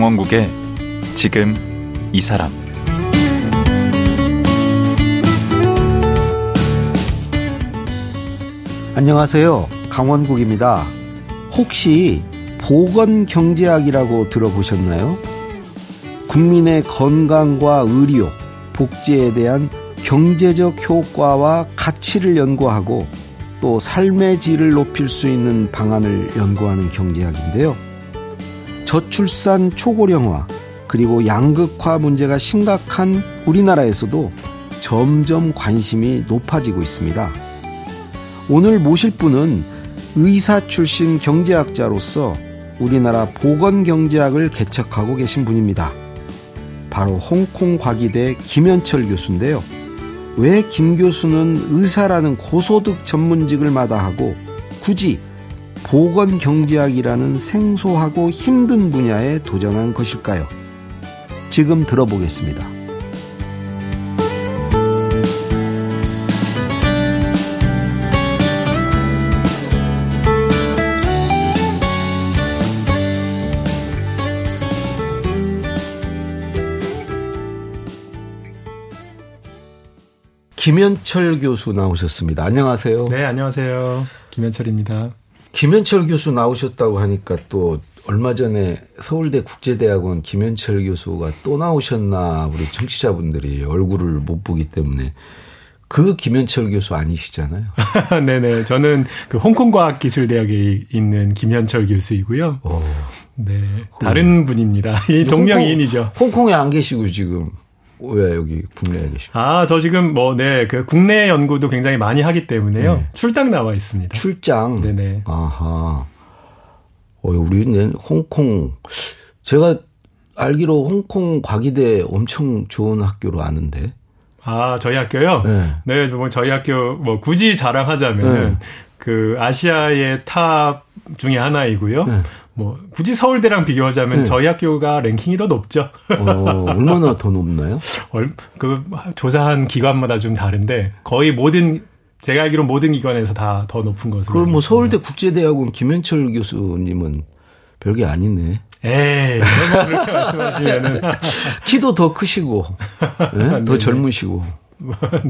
강원국의 지금 이 사람 안녕하세요. 강원국입니다. 혹시 보건 경제학이라고 들어보셨나요? 국민의 건강과 의료, 복지에 대한 경제적 효과와 가치를 연구하고 또 삶의 질을 높일 수 있는 방안을 연구하는 경제학인데요. 저출산 초고령화 그리고 양극화 문제가 심각한 우리나라에서도 점점 관심이 높아지고 있습니다. 오늘 모실 분은 의사 출신 경제학자로서 우리나라 보건 경제학을 개척하고 계신 분입니다. 바로 홍콩 과기대 김현철 교수인데요. 왜 김 교수는 의사라는 고소득 전문직을 마다하고 굳이 보건 경제학이라는 생소하고 힘든 분야에 도전한 것일까요? 지금 들어보겠습니다. 김현철 교수 나오셨습니다. 안녕하세요. 네, 안녕하세요. 김현철입니다. 김현철 교수 나오셨다고 하니까 또 얼마 전에 서울대 국제대학원 김현철 교수가 또 나오셨나 우리 청취자분들이 얼굴을 못 보기 때문에 그 김현철 교수 아니시잖아요. 네네. 저는 그 홍콩과학기술대학에 있는 김현철 교수이고요. 오. 네. 다른 음. 분입니다. 이 동명이인이죠. 홍콩, 홍콩에 안 계시고 지금 왜 여기 국내에 계십니까? 아, 저 지금 뭐, 네, 그 국내 연구도 굉장히 많이 하기 때문에요. 네. 출장 나와 있습니다. 출장? 네네. 아하. 어, 우리는 홍콩, 제가 알기로 홍콩 과기대 엄청 좋은 학교로 아는데. 아, 저희 학교요? 네. 네, 뭐 저희 학교 뭐 굳이 자랑하자면 네. 그 아시아의 top 중에 하나이고요. 네. 뭐 굳이 서울대랑 비교하자면 네. 저희 학교가 랭킹이 더 높죠. 어, 얼마나 더 높나요? 얼, 그 조사한 기관마다 좀 다른데 거의 모든 제가 알기로 모든 기관에서 다 더 높은 것으로. 그럼 뭐 서울대 국제대학원 김현철 교수님은 별게 아니네. 에이, 그렇게 말씀하시면은 키도 더 크시고, 네? 더 젊으시고.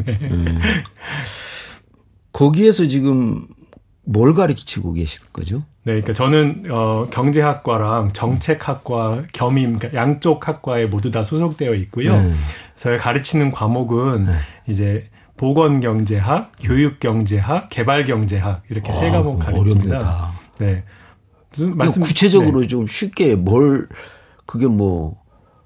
네. 네. 거기에서 지금 뭘 가르치고 계실 거죠? 네, 그러니까 저는 어 경제학과랑 정책학과 겸임 그러니까 양쪽 학과에 모두 다 소속되어 있고요. 네. 저희 가르치는 과목은 네. 이제 보건 경제학, 교육 경제학, 개발 경제학 이렇게 아, 세 과목 가르칩니다. 어렵다. 네. 말씀 구체적으로 네. 좀 쉽게 뭘 그게 뭐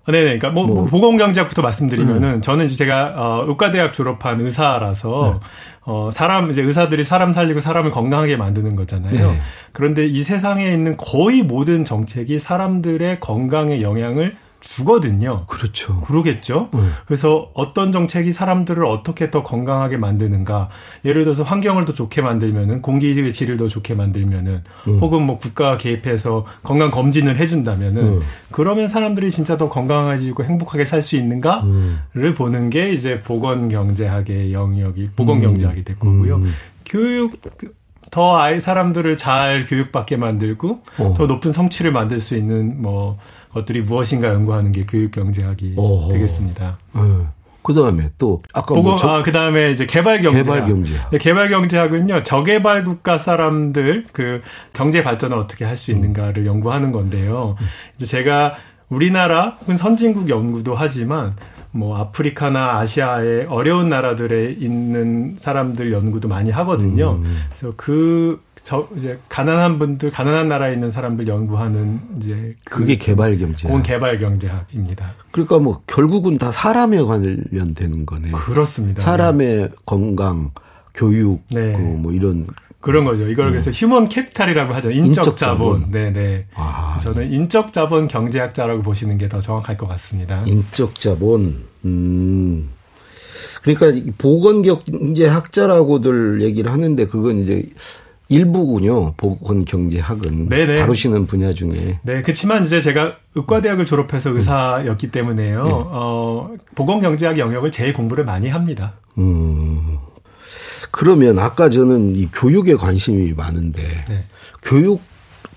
네네. 그러니까 뭐, 뭐. 보건 경제학부터 말씀드리면은 음. 저는 이제 제가 어 의과대학 졸업한 의사라서 네. 어 사람 이제 의사들이 사람 살리고 사람을 건강하게 만드는 거잖아요. 네. 그런데 이 세상에 있는 거의 모든 정책이 사람들의 건강에 영향을 주거든요. 그렇죠. 그러겠죠. 네. 그래서 어떤 정책이 사람들을 어떻게 더 건강하게 만드는가. 예를 들어서 환경을 더 좋게 만들면은 공기의 질을 더 좋게 만들면은 음. 혹은 뭐 국가가 개입해서 건강 검진을 해준다면은 음. 그러면 사람들이 진짜 더 건강해지고 행복하게 살 수 있는가를 음. 보는 게 이제 보건 경제학의 영역이 보건 경제학이 될 거고요. 음. 교육 더 아이 사람들을 잘 교육받게 만들고 어. 더 높은 성취를 만들 수 있는 뭐 것들이 무엇인가 연구하는 게 교육 경제학이 어허. 되겠습니다. 음. 그 다음에 또 아까 뭐 저, 아, 그 다음에 이제 개발 경제학. 개발 경제학. 네, 개발 경제학은요 저개발 국가 사람들 그 경제 발전을 어떻게 할 수 있는가를 음. 연구하는 건데요. 음. 이제 제가 우리나라 혹은 선진국 연구도 하지만 뭐 아프리카나 아시아의 어려운 나라들에 있는 사람들 연구도 많이 하거든요. 음. 그래서 그 저 이제 가난한 분들 가난한 나라에 있는 사람들 연구하는 이제 그 그게 개발 경제. 그 개발 경제학입니다. 그러니까 뭐 결국은 다 사람에 관련되는 거네요. 그렇습니다. 사람의 네. 건강, 교육, 네. 그뭐 이런 그런 거죠. 이걸 그래서 음. human capital이라고 하죠. 인적, 인적 자본. 네네. 네. 아, 저는 네. 인적 자본 경제학자라고 보시는 게 더 정확할 것 같습니다. 인적 자본. 음. 그러니까 보건 경제학자라고들 얘기를 하는데 그건 이제 일부군요. 보건 경제학은 네네. 다루시는 분야 중에. 네, 그렇지만 이제 제가 의과대학을 졸업해서 음. 의사였기 때문에요. 네. 어, 보건 경제학 영역을 제일 공부를 많이 합니다. 음. 그러면 아까 저는 이 교육에 관심이 많은데 네. 교육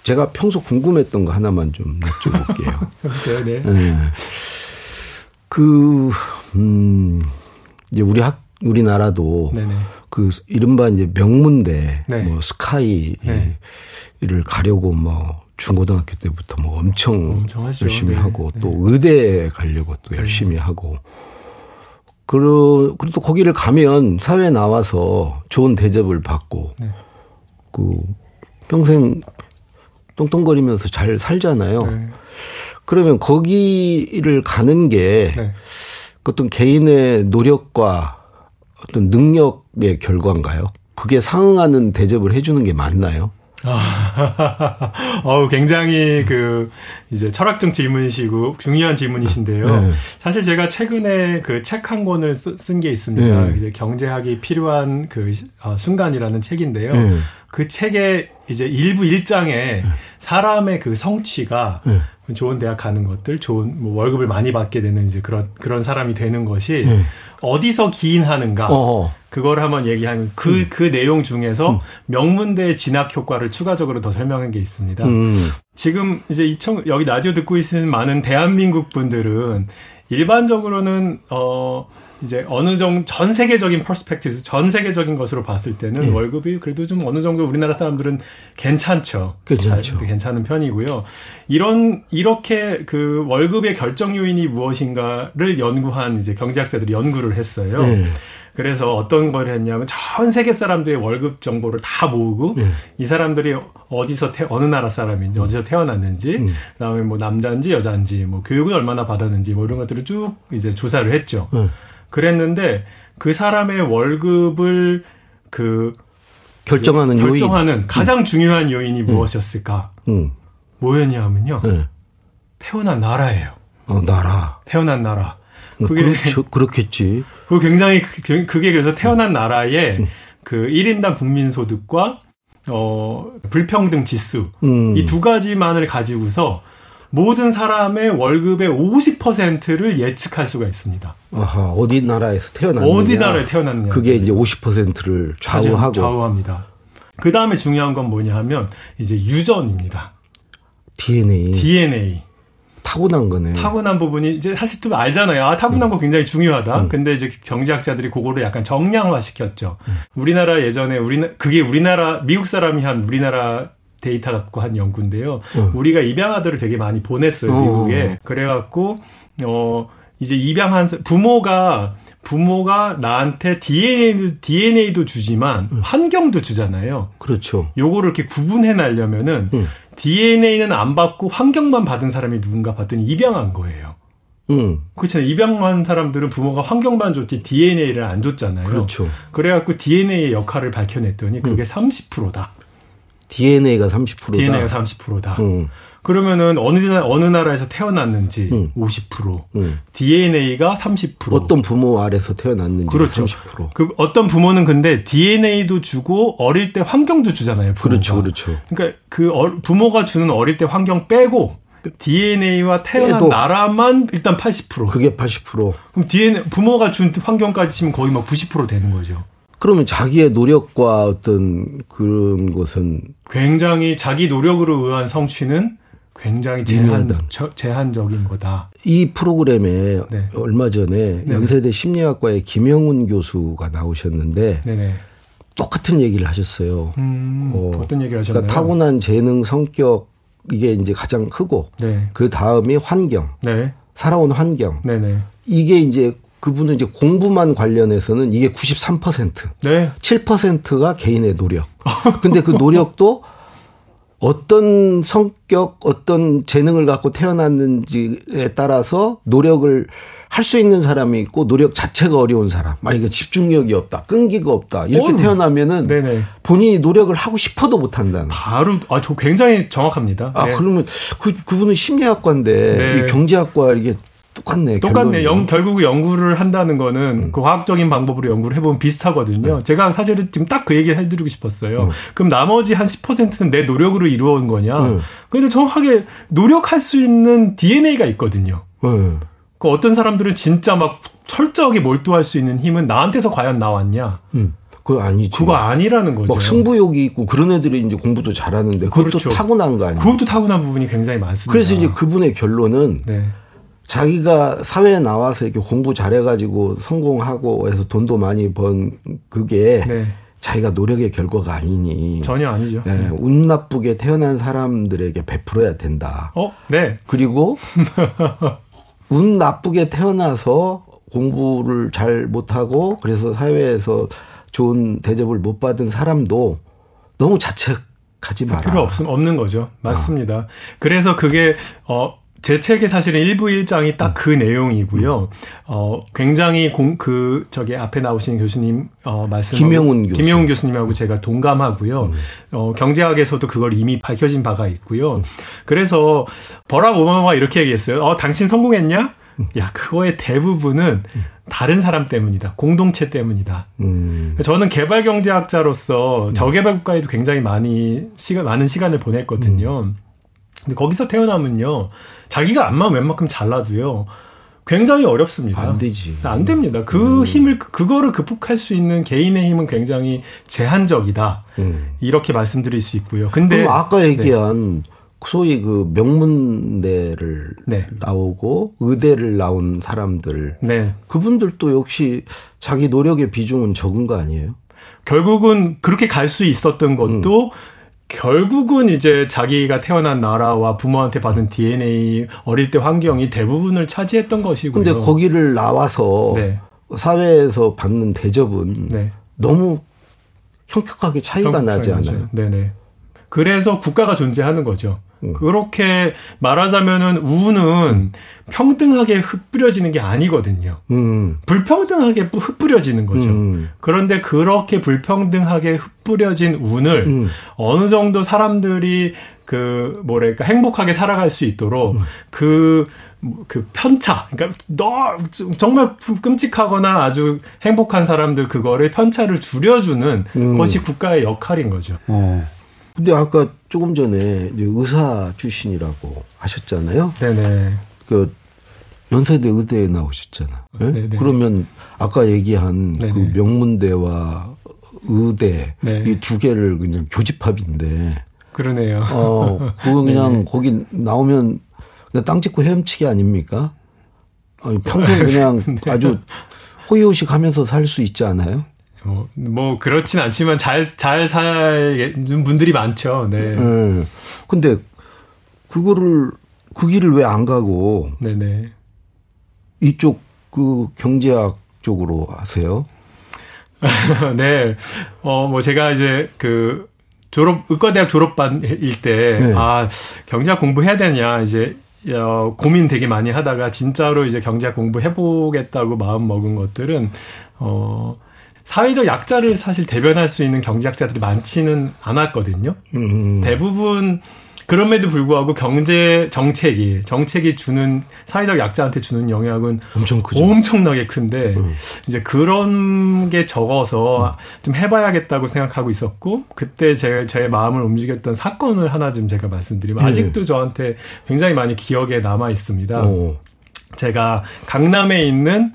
제가 평소 궁금했던 거 하나만 좀 여쭤볼게요. 네. 네. 그, 음, 이제 우리 학, 우리나라도 네네. 그 이른바 이제 명문대, 네. 뭐 스카이를 네. 가려고 뭐 중고등학교 때부터 뭐 엄청, 엄청. 열심히 네. 하고 네. 또 의대 가려고 또 열심히 하고 그러, 그리고 또 거기를 가면 사회에 나와서 좋은 대접을 받고 네. 그 평생 똥똥거리면서 잘 살잖아요. 네. 그러면 거기를 가는 게 네. 그 어떤 개인의 노력과 어떤 능력의 결과인가요? 그게 상응하는 대접을 해주는 게 맞나요? 아, 어우, 굉장히 그, 이제 철학적 질문이시고 중요한 질문이신데요. 네. 사실 제가 최근에 그 책 한 권을 쓴 게 있습니다. 네. 이제 경제학이 필요한 그 어, 순간이라는 책인데요. 네. 그 책의 이제 일부 일장에 사람의 그 성취가 네. 좋은 대학 가는 것들, 좋은 뭐 월급을 많이 받게 되는 이제 그런 그런 사람이 되는 것이 네. 어디서 기인하는가? 어, 그걸 한번 얘기하면 그그 내용 중에서 명문대 진학 효과를 추가적으로 더 설명한 게 있습니다. 음, 지금 이제 2000 여기 라디오 듣고 있는 많은 대한민국 분들은 일반적으로는 어 이제 어느 정도 전 세계적인 perspective, 전 세계적인 것으로 봤을 때는 네. 월급이 그래도 좀 어느 정도 우리나라 사람들은 괜찮죠. 괜찮죠. 잘- 괜찮은 편이고요. 이런 이렇게 그 월급의 결정 요인이 무엇인가를 연구한 이제 경제학자들이 연구를 했어요. 네. 그래서 어떤 걸 했냐면 전 세계 사람들의 월급 정보를 다 모으고 네. 이 사람들이 어디서 태, 어느 나라 사람인지 어디서 태어났는지 음. 그다음에 뭐 남자인지 여자인지 뭐 교육을 얼마나 받았는지 뭐 이런 것들을 쭉 이제 조사를 했죠. 네. 그랬는데 그 사람의 월급을 그 결정하는 요인. 결정하는 가장 중요한 요인이 무엇이었을까? 음, 뭐였냐면요. 네. 태어난 나라예요. 어, 나라. 태어난 나라. 음, 그게 그렇죠, 그렇겠지. 그 굉장히 그- 그게 그래서 태어난 나라의 그 1인당 국민 소득과 어 불평등 지수 음, 이두 가지만을 가지고서 모든 사람의 월급의 50%를 예측할 수가 있습니다. 아하, 어디 나라에서 태어났느냐. 어디 나라에 태어났느냐. 그게 이제 50%를 좌우하고. 좌우합니다. 그 다음에 중요한 건 뭐냐 하면 이제 유전입니다. DNA. DNA. 타고난 거네. 타고난 부분이 이제 사실 또 알잖아요. 아, 타고난 거 굉장히 중요하다. 음. 근데 이제 경제학자들이 그거를 약간 정량화 시켰죠. 우리나라 예전에 우리나 그게 우리나라 미국 사람이 한 우리나라 데이터 갖고 한 연구인데요. 음. 우리가 입양아들을 되게 많이 보냈어요, 어. 미국에. 그래갖고 어 이제 입양한 사- 부모가 부모가 나한테 DNA도 DNA도 주지만 음. 환경도 주잖아요. 그렇죠. 요거를 이렇게 구분해 내려면은 음. DNA는 안 받고 환경만 받은 사람이 누군가 봤더니 입양한 거예요. 음, 그렇잖아요. 입양한 사람들은 부모가 환경만 줬지 DNA를 안 줬잖아요. 그렇죠. 그래갖고 DNA의 역할을 밝혀냈더니 그게 30%다. DNA가 30%다. DNA가 30%다. 음, 그러면은 어느 나, 어느 나라에서 태어났는지 음. 50%, 음. DNA가 30%. 어떤 부모 아래서 태어났는지 그렇죠. 30%. 그 어떤 부모는 근데 DNA도 주고 어릴 때 환경도 주잖아요. 부모가. 그렇죠, 그렇죠. 그러니까 그 어- 부모가 주는 어릴 때 환경 빼고 DNA와 태어난. 나라만 일단 80%. 그게 80%. 그럼 DNA 부모가 준 환경까지 치면 거의 막 90% 되는 거죠. 그러면 자기의 노력과 어떤 그런 것은 굉장히 자기 노력으로 의한 성취는 굉장히 제한, 제한적인 거다. 이 프로그램에 네. 얼마 전에 연세대 심리학과의 김영훈 교수가 나오셨는데 네네. 똑같은 얘기를 하셨어요. 음, 어, 어, 떤 얘기를 하셨나요? 그러니까 타고난 재능, 성격 이게 이제 가장 크고 네. 그 다음이 환경, 네. 살아온 환경. 네네. 이게 이제 그분은 이제 공부만 관련해서는 이게 93%, 네. 7%가 개인의 노력. 근데 그 노력도 어떤 성격, 어떤 재능을 갖고 태어났는지에 따라서 노력을 할 수 있는 사람이 있고 노력 자체가 어려운 사람. 만약에 집중력이 없다, 끈기가 없다. 이렇게 어휴. 태어나면은 네네. 본인이 노력을 하고 싶어도 못 한다는. 바로, 아, 저 굉장히 정확합니다. 아, 네. 그러면 그, 그분은 심리학과인데 네. 이 경제학과 이게 똑같네. 똑같네. 영, 결국 연구를 한다는 거는 음. 그 과학적인 방법으로 연구를 해보면 비슷하거든요. 제가 사실은 지금 딱 그 얘기 해드리고 싶었어요. 그럼 나머지 한 10%는 내 노력으로 이루어온 거냐? 음. 근데 정확하게 노력할 수 있는 DNA가 있거든요. 음. 그 어떤 사람들은 진짜 막 철저하게 몰두할 수 있는 힘은 나한테서 과연 나왔냐? 음. 그거 아니지. 그거 아니라는 거죠. 막 승부욕이 있고 그런 애들이 이제 공부도 잘하는데 그것도 그렇죠. 타고난 거 아니에요. 그것도 타고난 부분이 굉장히 많습니다. 그래서 이제 그분의 결론은 네. 자기가 사회에 나와서 이렇게 공부 잘해가지고 성공하고 해서 돈도 많이 번 그게 네. 자기가 노력의 결과가 아니니 전혀 아니죠. 네, 운 나쁘게 태어난 사람들에게 베풀어야 된다. 어, 네. 그리고 운 나쁘게 태어나서 공부를 잘 못하고 그래서 사회에서 좋은 대접을 못 받은 사람도 너무 자책하지 마라. 필요 없, 없는 거죠. 맞습니다. 그래서 그게, 어, 제 책의 사실은 일부 일장이 딱 그 내용이고요. 어, 굉장히 공, 그, 저기 앞에 나오신 교수님, 어, 말씀. 김영훈 교수. 김영훈 교수님하고 제가 동감하고요. 어, 경제학에서도 그걸 이미 밝혀진 바가 있고요. 그래서 버락 오바마가 이렇게 얘기했어요. 어, 당신 성공했냐? 야, 그거의 대부분은 다른 사람 때문이다. 공동체 때문이다. 음, 저는 개발 경제학자로서 저개발 국가에도 굉장히 많이 시간 많은 시간을 보냈거든요. 근데 거기서 태어나면요. 자기가 암만 웬만큼 잘나도요. 굉장히 어렵습니다. 안 되지. 안 됩니다. 그 힘을 그거를 극복할 수 있는 개인의 힘은 굉장히 제한적이다. 음. 이렇게 말씀드릴 수 있고요. 근데 아까 얘기한 소위 그 명문대를 네. 나오고 의대를 나온 사람들 네. 그분들도 역시 자기 노력의 비중은 적은 거 아니에요? 결국은 그렇게 갈 수 있었던 것도 결국은 이제 자기가 태어난 나라와 부모한테 받은 DNA 어릴 때 환경이 대부분을 차지했던 것이고요. 근데 거기를 나와서 네. 사회에서 받는 대접은 네. 너무 형격하게 차이가 나지 않아요? 네네. 그래서 국가가 존재하는 거죠. 음. 그렇게 말하자면은 우는 평등하게 흩뿌려지는 게 아니거든요. 음, 불평등하게 흩뿌려지는 거죠. 음, 그런데 그렇게 불평등하게 흩뿌려진 운을 음. 어느 정도 사람들이 그 뭐랄까 행복하게 살아갈 수 있도록 그, 그 편차, 그러니까 너 정말 끔찍하거나 아주 행복한 사람들 그거를 편차를 줄여주는 음. 것이 국가의 역할인 거죠. 어. 근데 아까 조금 전에 의사 출신이라고 하셨잖아요. 네네. 그 연세대 의대에 나오셨잖아. 예? 네네. 그러면 아까 얘기한 그 네네. 명문대와 의대 네. 이두 개를 그냥 교집합인데 그러네요. 어 그거 그냥 네네. 거기 나오면 그냥 땅 찍고 헤엄치기 아닙니까? 아니, 평생 그냥 네. 아주 호의호식 하면서 살 수 있지 않아요? 뭐, 뭐 그렇진 않지만 잘 잘 살는 분들이 많죠. 네. 예. 근데 그거를 그 길을 왜 안 가고 네네. 이쪽 그 경제학 쪽으로 하세요? 네. 어, 뭐 제가 이제 그 졸업, 의과대학 졸업반일 때, 네. 아, 경제학 공부해야 되냐, 이제, 어, 고민 되게 많이 하다가 진짜로 이제 경제학 공부해 보겠다고 마음 먹은 것들은, 어, 사회적 약자를 사실 대변할 수 있는 경제학자들이 많지는 않았거든요. 음. 대부분 그럼에도 불구하고 경제 정책이 정책이 주는 사회적 약자한테 주는 영향은 엄청 크죠. 엄청나게 큰데 이제 그런 게 적어서 좀 해봐야겠다고 생각하고 있었고 그때 제, 제 마음을 움직였던 사건을 하나 좀 제가 말씀드리면 네. 아직도 저한테 굉장히 많이 기억에 남아 있습니다. 어. 제가 강남에 있는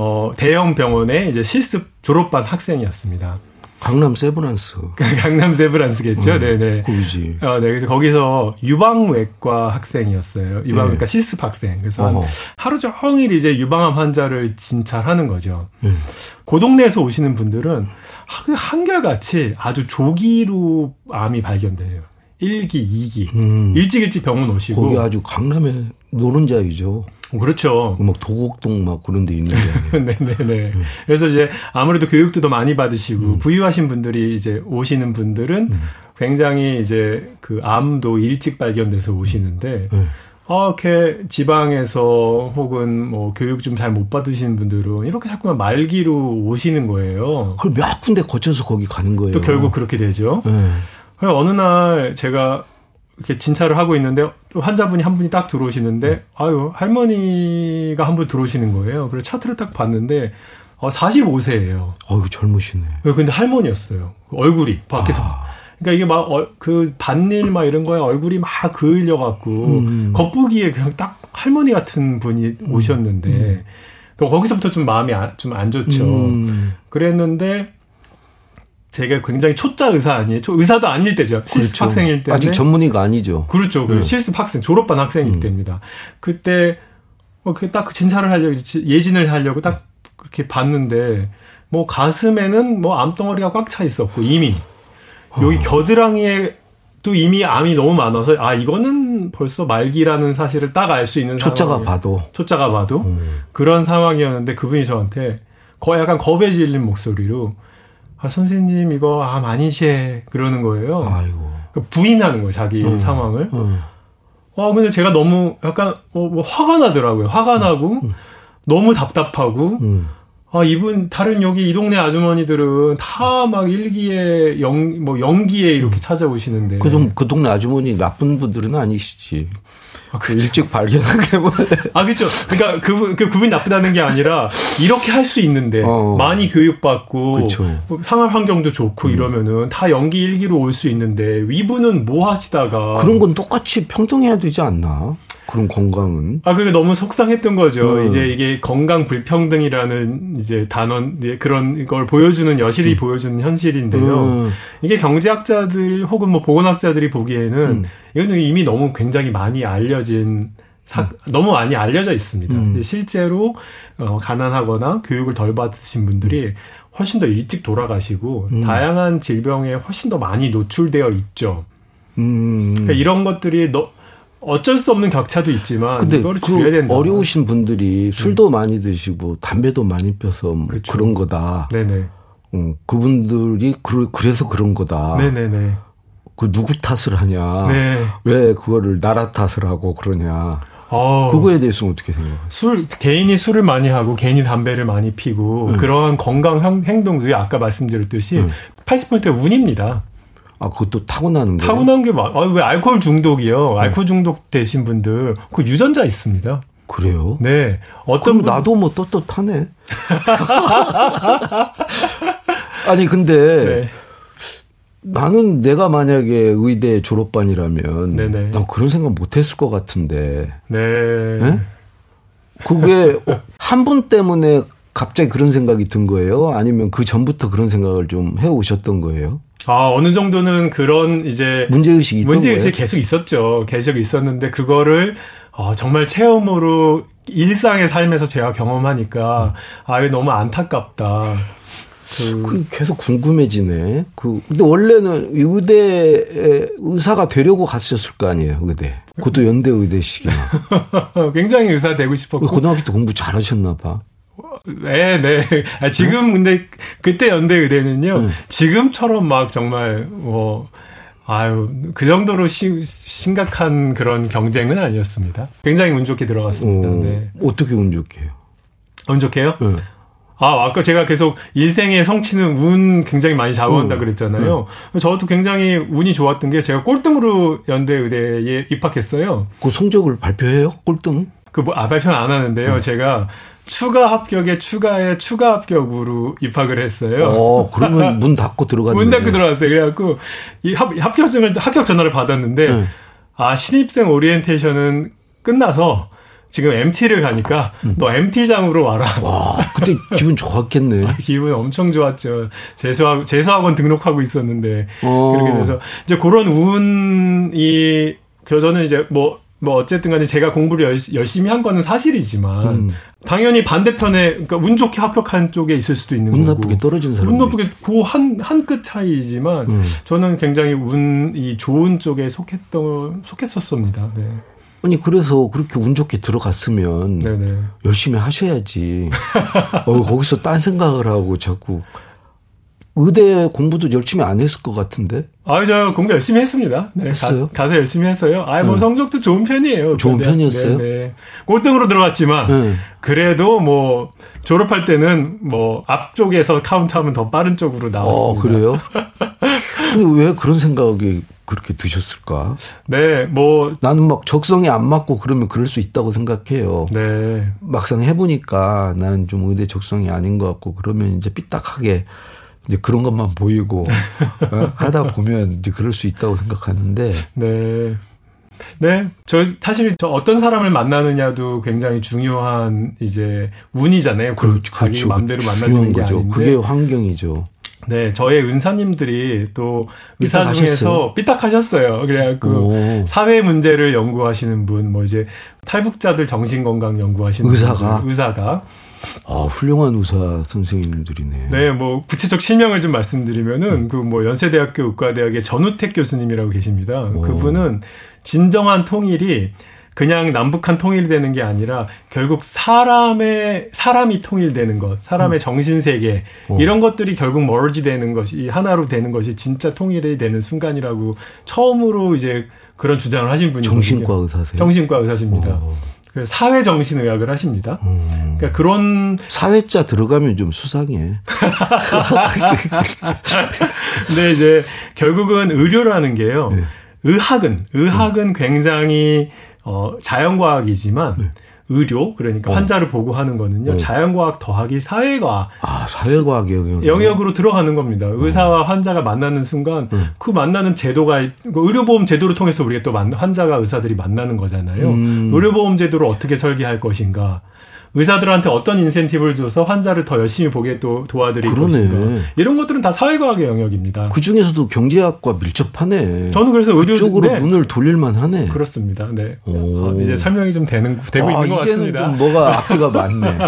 어, 대형 병원의 이제 실습 졸업반 학생이었습니다. 강남 세브란스. 강남 세브란스겠죠. 음, 네네. 거기지. 어, 네. 그래서 거기서 유방외과 학생이었어요. 유방외과 네. 실습 학생. 그래서 어허. 하루 종일 이제 유방암 환자를 진찰하는 거죠. 음. 그 동네에서 오시는 분들은 하- 한결같이 아주 조기로 암이 발견돼요. 1기, 2기. 음. 일찍 일찍 병원 오시고. 거기 아주 강남의 노른자이죠. 그렇죠. 막 도곡동 막 그런 데 있는 게 아니에요. 네네네. 음. 그래서 이제 아무래도 교육도 더 많이 받으시고 부유하신 분들이 이제 오시는 분들은 음. 굉장히 이제 그 암도 일찍 발견돼서 오시는데 음. 어, 이렇게 지방에서 혹은 뭐 교육 좀 잘 못 받으시는 분들은 이렇게 자꾸만 말기로 오시는 거예요. 그걸 몇 군데 거쳐서 거기 가는 거예요. 또 결국 그렇게 되죠. 네. 그래서 어느 날 제가 이렇게 진찰을 하고 있는데 또 환자분이 한 분이 딱 들어오시는데 아유 할머니가 한 분 들어오시는 거예요. 그래서 차트를 딱 봤는데 어 45세예요. 어이구 젊으시네. 근데 할머니였어요. 얼굴이 밖에서. 아. 그러니까 이게 막그 반일 막 이런 거에 얼굴이 막 그을려 갖고 음. 겉보기에 그냥 딱 할머니 같은 분이 오셨는데 그 거기서부터 좀 마음이 좀 안 좋죠. 음. 그랬는데 제가 굉장히 초짜 의사 아니에요. 초, 의사도 아닐 때죠. 실습 그렇죠. 학생일 때. 아직 전문의가 아니죠. 그렇죠. 그 네. 실습 학생, 졸업반 학생일 음. 때입니다. 그때 뭐 그게 딱 진찰을 하려고 예진을 하려고 딱 그렇게 봤는데 뭐 가슴에는 뭐 암덩어리가 꽉 차 있었고 이미 여기 어. 겨드랑이에 또 이미 암이 너무 많아서 아 이거는 벌써 말기라는 사실을 딱 알 수 있는 초짜가. 봐도. 초짜가 봐도 음. 그런 상황이었는데 그분이 저한테 거의 약간 겁에 질린 목소리로 아 선생님 이거 암 아니시 그러는 거예요. 아이고. 부인하는 거예요 자기 음. 상황을. 음. 아 근데 제가 너무 약간 어, 뭐 화가 나더라고요. 화가 나고 너무 답답하고 음. 아 이분 다른 여기 이 동네 아주머니들은 다 막 일기에 영 뭐 연기에 이렇게 찾아오시는데 그, 동, 그 동네 아주머니 나쁜 분들은 아니시지. 아, 그 일찍 발견하게 뭐. 아, 그죠. 그러니까 그분, 그 그분이 나쁘다는 게 아니라 이렇게 할 수 있는데 어. 많이 교육받고 그쵸. 뭐 생활 환경도 좋고 이러면은 다 연기 일기로 올 수 있는데 이분은 뭐 하시다가 그런 건 똑같이 평등해야 되지 않나? 그런 건강은. 아, 그게 너무 속상했던 거죠. 음. 이제 이게 건강 불평등이라는 이제 단원, 이제 그런 걸 보여주는, 여실히 보여주는 현실인데요. 음. 이게 경제학자들 혹은 뭐 보건학자들이 보기에는 음. 이거는 이미 너무 굉장히 많이 알려진 사, 너무 많이 알려져 있습니다. 음. 실제로 어, 가난하거나 교육을 덜 받으신 분들이 훨씬 더 일찍 돌아가시고 음. 다양한 질병에 훨씬 더 많이 노출되어 있죠. 음. 그러니까 이런 것들이 너, 어쩔 수 없는 격차도 있지만 근데 그. 어려우신 분들이 술도 많이 드시고 담배도 많이 펴서 뭐 그렇죠. 그런 거다. 네네. 어, 그분들이 그, 그래서 그런 거다. 네네네. 그 누구 탓을 하냐. 네. 왜 그거를 나라 탓을 하고 그러냐. 어, 그거에 대해서는 어떻게 생각하세요? 술 개인이 술을 많이 하고 개인이 담배를 많이 피고 음. 그러한 건강 행- 행동들이 아까 말씀드렸듯이 음. 80%가 운입니다. 아, 그것도 타고나는 거예요? 타고난 게 막, 아, 왜 알코올 중독이요? 알코올 중독 되신 분들 그 유전자 있습니다. 그래요? 네. 어떤 그럼 분 나도 뭐 떳떳하네. 아니 근데 네. 나는 내가 만약에 의대 졸업반이라면 네네. 난 그런 생각 못했을 것 같은데 네. 네? 그게 한 분 때문에 갑자기 그런 생각이 든 거예요? 아니면 그 전부터 그런 생각을 좀 해오셨던 거예요? 아, 어느 정도는 그런 이제 문제의식이 문제의식이 거예요? 계속 있었죠. 계속 있었는데 그거를 어, 정말 체험으로 일상의 삶에서 제가 경험하니까 아 이거 너무 안타깝다. 그, 그 계속 궁금해지네. 그 근데 원래는 의대 의사가 되려고 갔었을 거 아니에요, 의대. 그것도 연대 의대식이나. 굉장히 의사 되고 싶었고. 고등학교 때 공부 잘하셨나 봐. 네, 네. 아, 지금 근데 그때 연대 의대는요. 응. 지금처럼 막 정말 뭐 아유 그 정도로 시, 심각한 그런 경쟁은 아니었습니다. 굉장히 운 좋게 들어갔습니다. 어, 네. 어떻게 운 좋게요? 운 좋게요? 응. 아, 아까 제가 계속 일생의 성취는 운 굉장히 많이 잡아온다 음, 그랬잖아요. 저도 굉장히 운이 좋았던 게 제가 꼴등으로 연대 의대에 입학했어요. 그 성적을 발표해요? 꼴등? 그 뭐, 아, 발표는 안 하는데요. 음. 제가 추가 합격에 추가에 추가 합격으로 입학을 했어요. 어, 그러면 문 닫고 들어갔네. 문 닫고 들어왔어요. 그래갖고 이 합, 합격증을 합격 전화를 받았는데 네. 아 신입생 오리엔테이션은 끝나서 지금 MT를 가니까 너 MT장으로 와라. 와, 그때 기분 좋았겠네. 기분 엄청 좋았죠. 재수학 재수학원 등록하고 있었는데 어. 그렇게 돼서 이제 그런 운이 그 저는 이제 뭐. 뭐 어쨌든 간에 제가 공부를 열, 열심히 한 거는 사실이지만 음. 당연히 반대편에 그러니까 운 좋게 합격한 쪽에 있을 수도 있는 운 거고 나쁘게 떨어진 사람. 운 나쁘게 그한 한 끗 차이지만 음. 저는 굉장히 운이 좋은 쪽에 속했던 속했었습니다. 네. 아니, 그래서 그렇게 운 좋게 들어갔으면 네네. 열심히 하셔야지. 어, 거기서 딴 생각을 하고 자꾸. 의대 공부도 열심히 안 했을 것 같은데? 아, 저 공부 열심히 했습니다. 네, 했어요? 가, 서 열심히 했어요. 아, 뭐 네. 성적도 좋은 편이에요. 좋은 네, 편이었어요? 네, 네. 꼴등으로 들어갔지만 네. 그래도 뭐 졸업할 때는 뭐 앞쪽에서 카운트하면 더 빠른 쪽으로 나왔습니다. 어, 그래요? 근데 왜 그런 생각이 그렇게 드셨을까? 네, 뭐 나는 막 적성에 안 맞고 그러면 그럴 수 있다고 생각해요. 네. 막상 해보니까 나는 좀 의대 적성이 아닌 것 같고 그러면 이제 삐딱하게 이제 그런 것만 보이고 어? 하다 보면 이제 그럴 수 있다고 생각하는데 네. 네. 저, 사실, 저 어떤 사람을 만나느냐도 굉장히 중요한, 이제, 운이잖아요. 그, 자기 맘대로 만나지는 중요한 게 거죠. 아닌데. 그게 환경이죠. 네, 저의 은사님들이 또 의사 삐딱하셨어요? 중에서 삐딱하셨어요. 그래갖고 오. 사회 문제를 연구하시는 분, 뭐 이제 탈북자들 정신건강 연구하시는 의사가? 분들, 의사가 아, 훌륭한 의사 선생님들이네. 네, 뭐 구체적 실명을 좀 말씀드리면은 그뭐 연세대학교 의과대학의 전우택 교수님이라고 계십니다. 그분은 진정한 통일이 그냥 남북한 통일이 되는 게 아니라 결국 사람의 사람이 통일되는 것, 사람의 정신 세계 이런 것들이 결국 멀지 되는 것이 하나로 되는 것이 진짜 통일이 되는 순간이라고 처음으로 이제 그런 주장을 하신 분이거든요. 정신과 의사세요? 정신과 의사십니다. 어. 그래서 사회 정신 의학을 하십니다. 음. 그러니까 그런 사회자 들어가면 좀 수상해. 근데 이제 결국은 의료라는 게요. 네. 의학은 의학은 굉장히 어 자연과학이지만 의료 그러니까 환자를 보고 하는 거는요. 네. 자연과학 더하기 사회과학 아, 사회과학 영역. 영역으로 들어가는 겁니다. 의사와 환자가 만나는 순간 그 만나는 제도가 그 의료보험 제도를 통해서 우리가 또 만, 환자가 의사들이 만나는 거잖아요. 음. 의료보험 제도를 어떻게 설계할 것인가. 의사들한테 어떤 인센티브를 줘서 환자를 더 열심히 보게 또 도와드릴 그러네. 것인가. 이런 것들은 다 사회과학의 영역입니다. 그 중에서도 경제학과 밀접하네. 저는 그래서 의료 그쪽으로 네, 문을 돌릴만 하네. 그렇습니다. 네. 오. 어, 이제 설명이 좀 되는 되고 아, 있는 것 같습니다. 좀 뭐가 앞뒤가 맞네.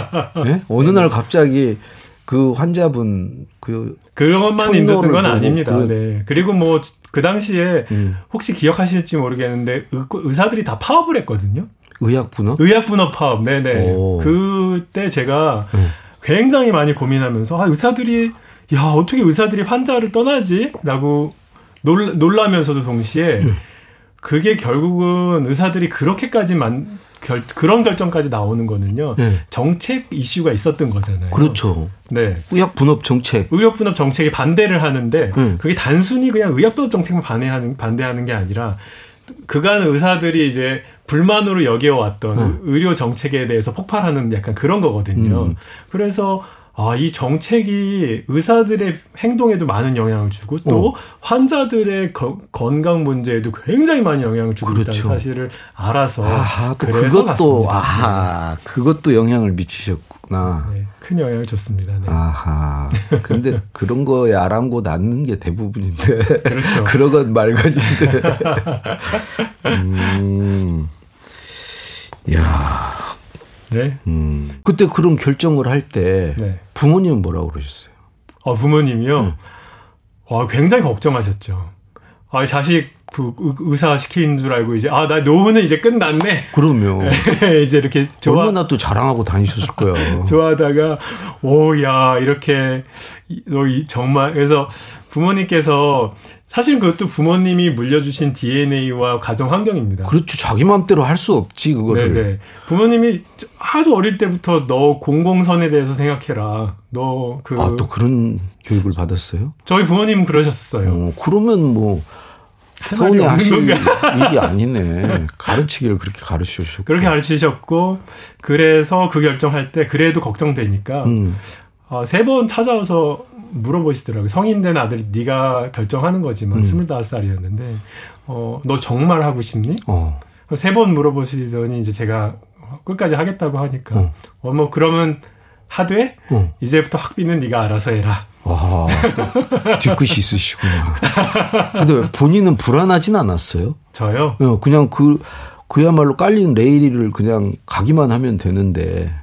예? 어느 날 갑자기 그 환자분 그 그것만 있는 건 아닙니다. 그- 네. 그리고 뭐 그 당시에 음. 혹시 기억하실지 모르겠는데 의, 의사들이 다 파업을 했거든요. 의학 분업 의학 분업 파업. 네네. 오. 그때 제가 음. 굉장히 많이 고민하면서 아 의사들이 야 어떻게 의사들이 환자를 떠나지?라고 놀, 놀라면서도 동시에 음. 그게 결국은 의사들이 그렇게까지 만 결, 그런 결정까지 나오는 거는요 네. 정책 이슈가 있었던 거잖아요. 그렇죠. 네. 의학 분업 정책. 의학 분업 정책에 반대를 하는데 음. 그게 단순히 그냥 의학 분업 정책만 반대하는 반대하는 게 아니라 그간 의사들이 이제 불만으로 여겨왔던 음. 의료 정책에 대해서 폭발하는 약간 그런 거거든요. 음. 그래서 아, 이 정책이 의사들의 행동에도 많은 영향을 주고 또 어. 환자들의 거- 건강 문제에도 굉장히 많은 영향을 주고 그렇죠. 있다는 사실을 알아서 아하, 또 그래서 그것도 갔습니다. 아하, 그것도 영향을 미치셨 구나. 네, 큰 영향을 줬습니다. 네. 아하. 근데 그런 거에 아랑곳 않는 게 대부분인데. 그렇죠. 그러건 말건인데. 음. 야, 네. 음. 그때 그런 결정을 할때 네. 부모님은 뭐라고 그러셨어요? 어, 부모님이요? 네. 와, 굉장히 걱정하셨죠. 아, 자식 그 의- 의사 시킨 줄 알고 이제, 아, 나 노후는 이제 끝났네. 그러면 이제 이렇게 좋아, 얼마나 또 자랑하고 다니셨을 거야. 좋아하다가, 오, 야, 이렇게, 이- 너 이- 정말, 그래서 부모님께서, 사실 그것도 부모님이 물려주신 DNA와 가정 환경입니다. 그렇죠. 자기 마음대로 할 수 없지 그거를. 네네. 부모님이 아주 어릴 때부터 너 공공선에 대해서 생각해라. 너 그, 아또 그런 교육을 받았어요? 저희 부모님 그러셨어요. 어, 그러면 뭐할 서운해 말이 하실 일이 아니네. 가르치기를 그렇게 가르치셨고. 그렇게 가르치셨고 그래서 그 결정할 때 그래도 걱정되니까 음. 어, 세 번 찾아와서 물어보시더라고요. 성인 된 아들이 네가 결정하는 거지만 음. 스물다섯 살이었는데 어, 너 정말 하고 싶니? 어. 세번 물어보시더니 이제 제가 끝까지 하겠다고 하니까 어. 어, 뭐 그러면 하되 어. 이제부터 학비는 네가 알아서 해라. 아, 또 뒤끝이 있으시구나. 근데 본인은 불안하진 않았어요? 저요. 어, 그냥 그, 그야말로 깔린 레일을 그냥 가기만 하면 되는데.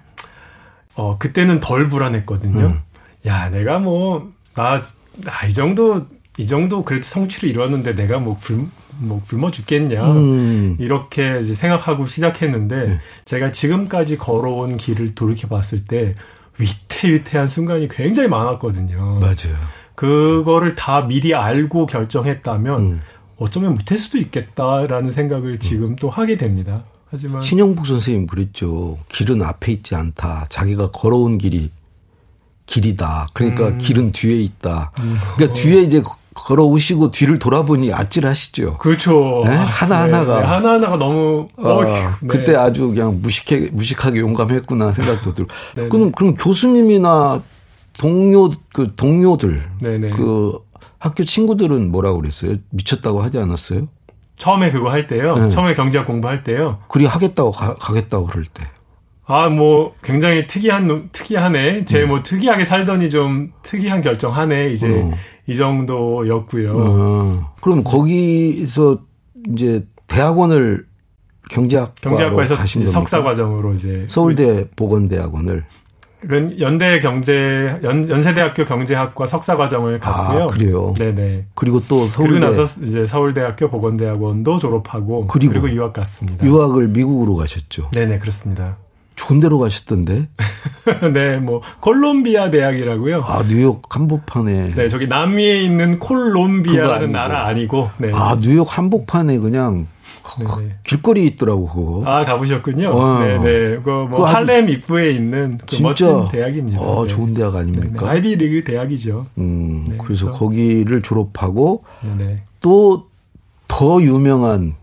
어, 그때는 덜 불안했거든요. 음. 야, 내가 뭐, 나, 나, 이 정도, 이 정도 그래도 성취를 이뤘는데 내가 뭐 굶, 뭐 굶어 죽겠냐. 음. 이렇게 생각하고 시작했는데 제가 지금까지 걸어온 길을 돌이켜 봤을 때 위태위태한 순간이 굉장히 많았거든요. 맞아요. 그거를 다 미리 알고 결정했다면 음. 어쩌면 못할 수도 있겠다라는 생각을 지금 또 하게 됩니다. 하지만 신영복 선생님 그랬죠. 길은 앞에 있지 않다. 자기가 걸어온 길이 길이다. 그러니까 음. 길은 뒤에 있다. 그러니까 뒤에 이제 걸어오시고 뒤를 돌아보니 아찔하시죠. 그렇죠. 네? 아, 하나하나가. 네, 네. 하나하나가 너무 어, 네. 그때 아주 그냥 무식해, 무식하게 용감했구나 생각도 들고. 네네. 그럼, 그럼 교수님이나 동료, 그 동료들, 네네. 그 학교 친구들은 뭐라고 그랬어요? 미쳤다고 하지 않았어요? 처음에 그거 할 때요. 네. 처음에 경제학 공부할 때요. 그리 하겠다고 가, 가겠다고 그럴 때. 아, 뭐, 굉장히 특이한, 특이하네. 제 뭐, 특이하게 살더니 좀 특이한 결정하네. 이제, 어. 이 정도였고요. 어. 그럼 거기서 이제 대학원을 경제학과로 경제학과에서 가신 이제 겁니까? 석사 과정으로 이제. 서울대 보건대학원을 연- 연대 경제, 연, 연세대학교 경제학과 석사 과정을 갔고요. 아 그래요. 네네. 그리고 또 서울대 그리고 나서 이제 서울대학교 보건대학원도 졸업하고. 그리고 그리고, 유학 갔습니다. 유학을 미국으로 가셨죠. 네네, 그렇습니다. 좋은 데로 가셨던데. 네, 뭐, 콜롬비아 대학이라고요. 아 뉴욕 한복판에. 네, 저기 남미에 있는 콜롬비아라는. 나라 아니고. 네. 아 뉴욕 한복판에 그냥 네네. 길거리 있더라고 그거. 아, 가보셨군요. 어. 네네. 그, 뭐, 그거 아주- 할렘 입구에 있는 그 멋진 대학입니다. 어 네. 좋은 대학 네네. 아닙니까? 아이비 리그 대학이죠. 음 네, 그래서 그래서- 거기를 졸업하고 네네. 또더 유명한 네,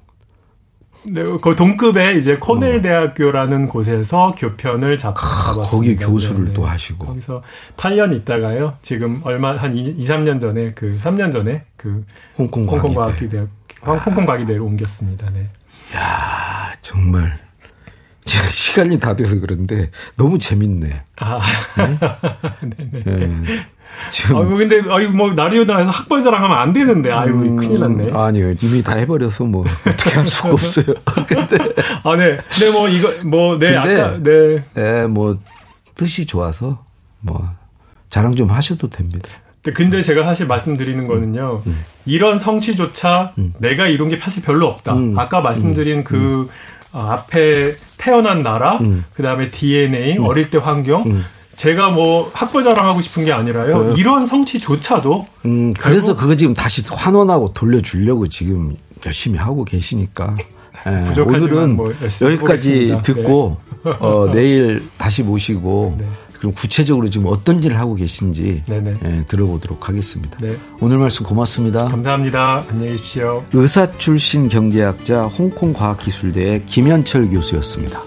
그 동급의 이제 코넬 대학교라는 곳에서 교편을 잡, 잡았습니다. 어. 거기 교수를 네, 네. 또 하시고. 거기서 8년 있다가요. 지금 얼마 한 2, 3년 전에 그 3년 전에 그 홍콩 홍콩 과기대. 과학기대 홍콩 과기대로 옮겼습니다. 네. 아, 정말 시간이 다 돼서 그런데 너무 재밌네. 아. 네 네. 예. 지금 아이고 근데 아이고 뭐 나리오 나에서 학벌 자랑하면 안 되는데 아이고 음, 큰일 났네. 아니요 이미 다 해버려서 뭐 어떻게 할 수가 없어요. 근데 아, 네. 네, 뭐, 이거, 뭐, 네, 근데- 아까, 네. 예, 뭐 뜻이 좋아서 뭐 자랑 좀 하셔도 됩니다. 네, 근데 제가 사실 말씀드리는 거는요, 이런 성취조차 내가 이룬 게 사실 별로 없다. 음. 아까 말씀드린 그, 어, 앞에 태어난 나라, 그 다음에 DNA, 어릴 때 환경, 제가 뭐 학벌 자랑하고 싶은 게 아니라요, 이런 성취조차도 음, 그래서 그거 지금 다시 환원하고 돌려주려고 지금 열심히 하고 계시니까. 예, 부족하지만 오늘은 뭐 열심히 여기까지 해보겠습니다. 듣고 어, 내일 다시 모시고 네. 그럼 구체적으로 지금 어떤 일을 하고 계신지 네네. 예, 들어보도록 하겠습니다. 네. 오늘 말씀 고맙습니다. 감사합니다. 안녕히 계십시오. 의사 출신 경제학자 홍콩과학기술대의 김현철 교수였습니다.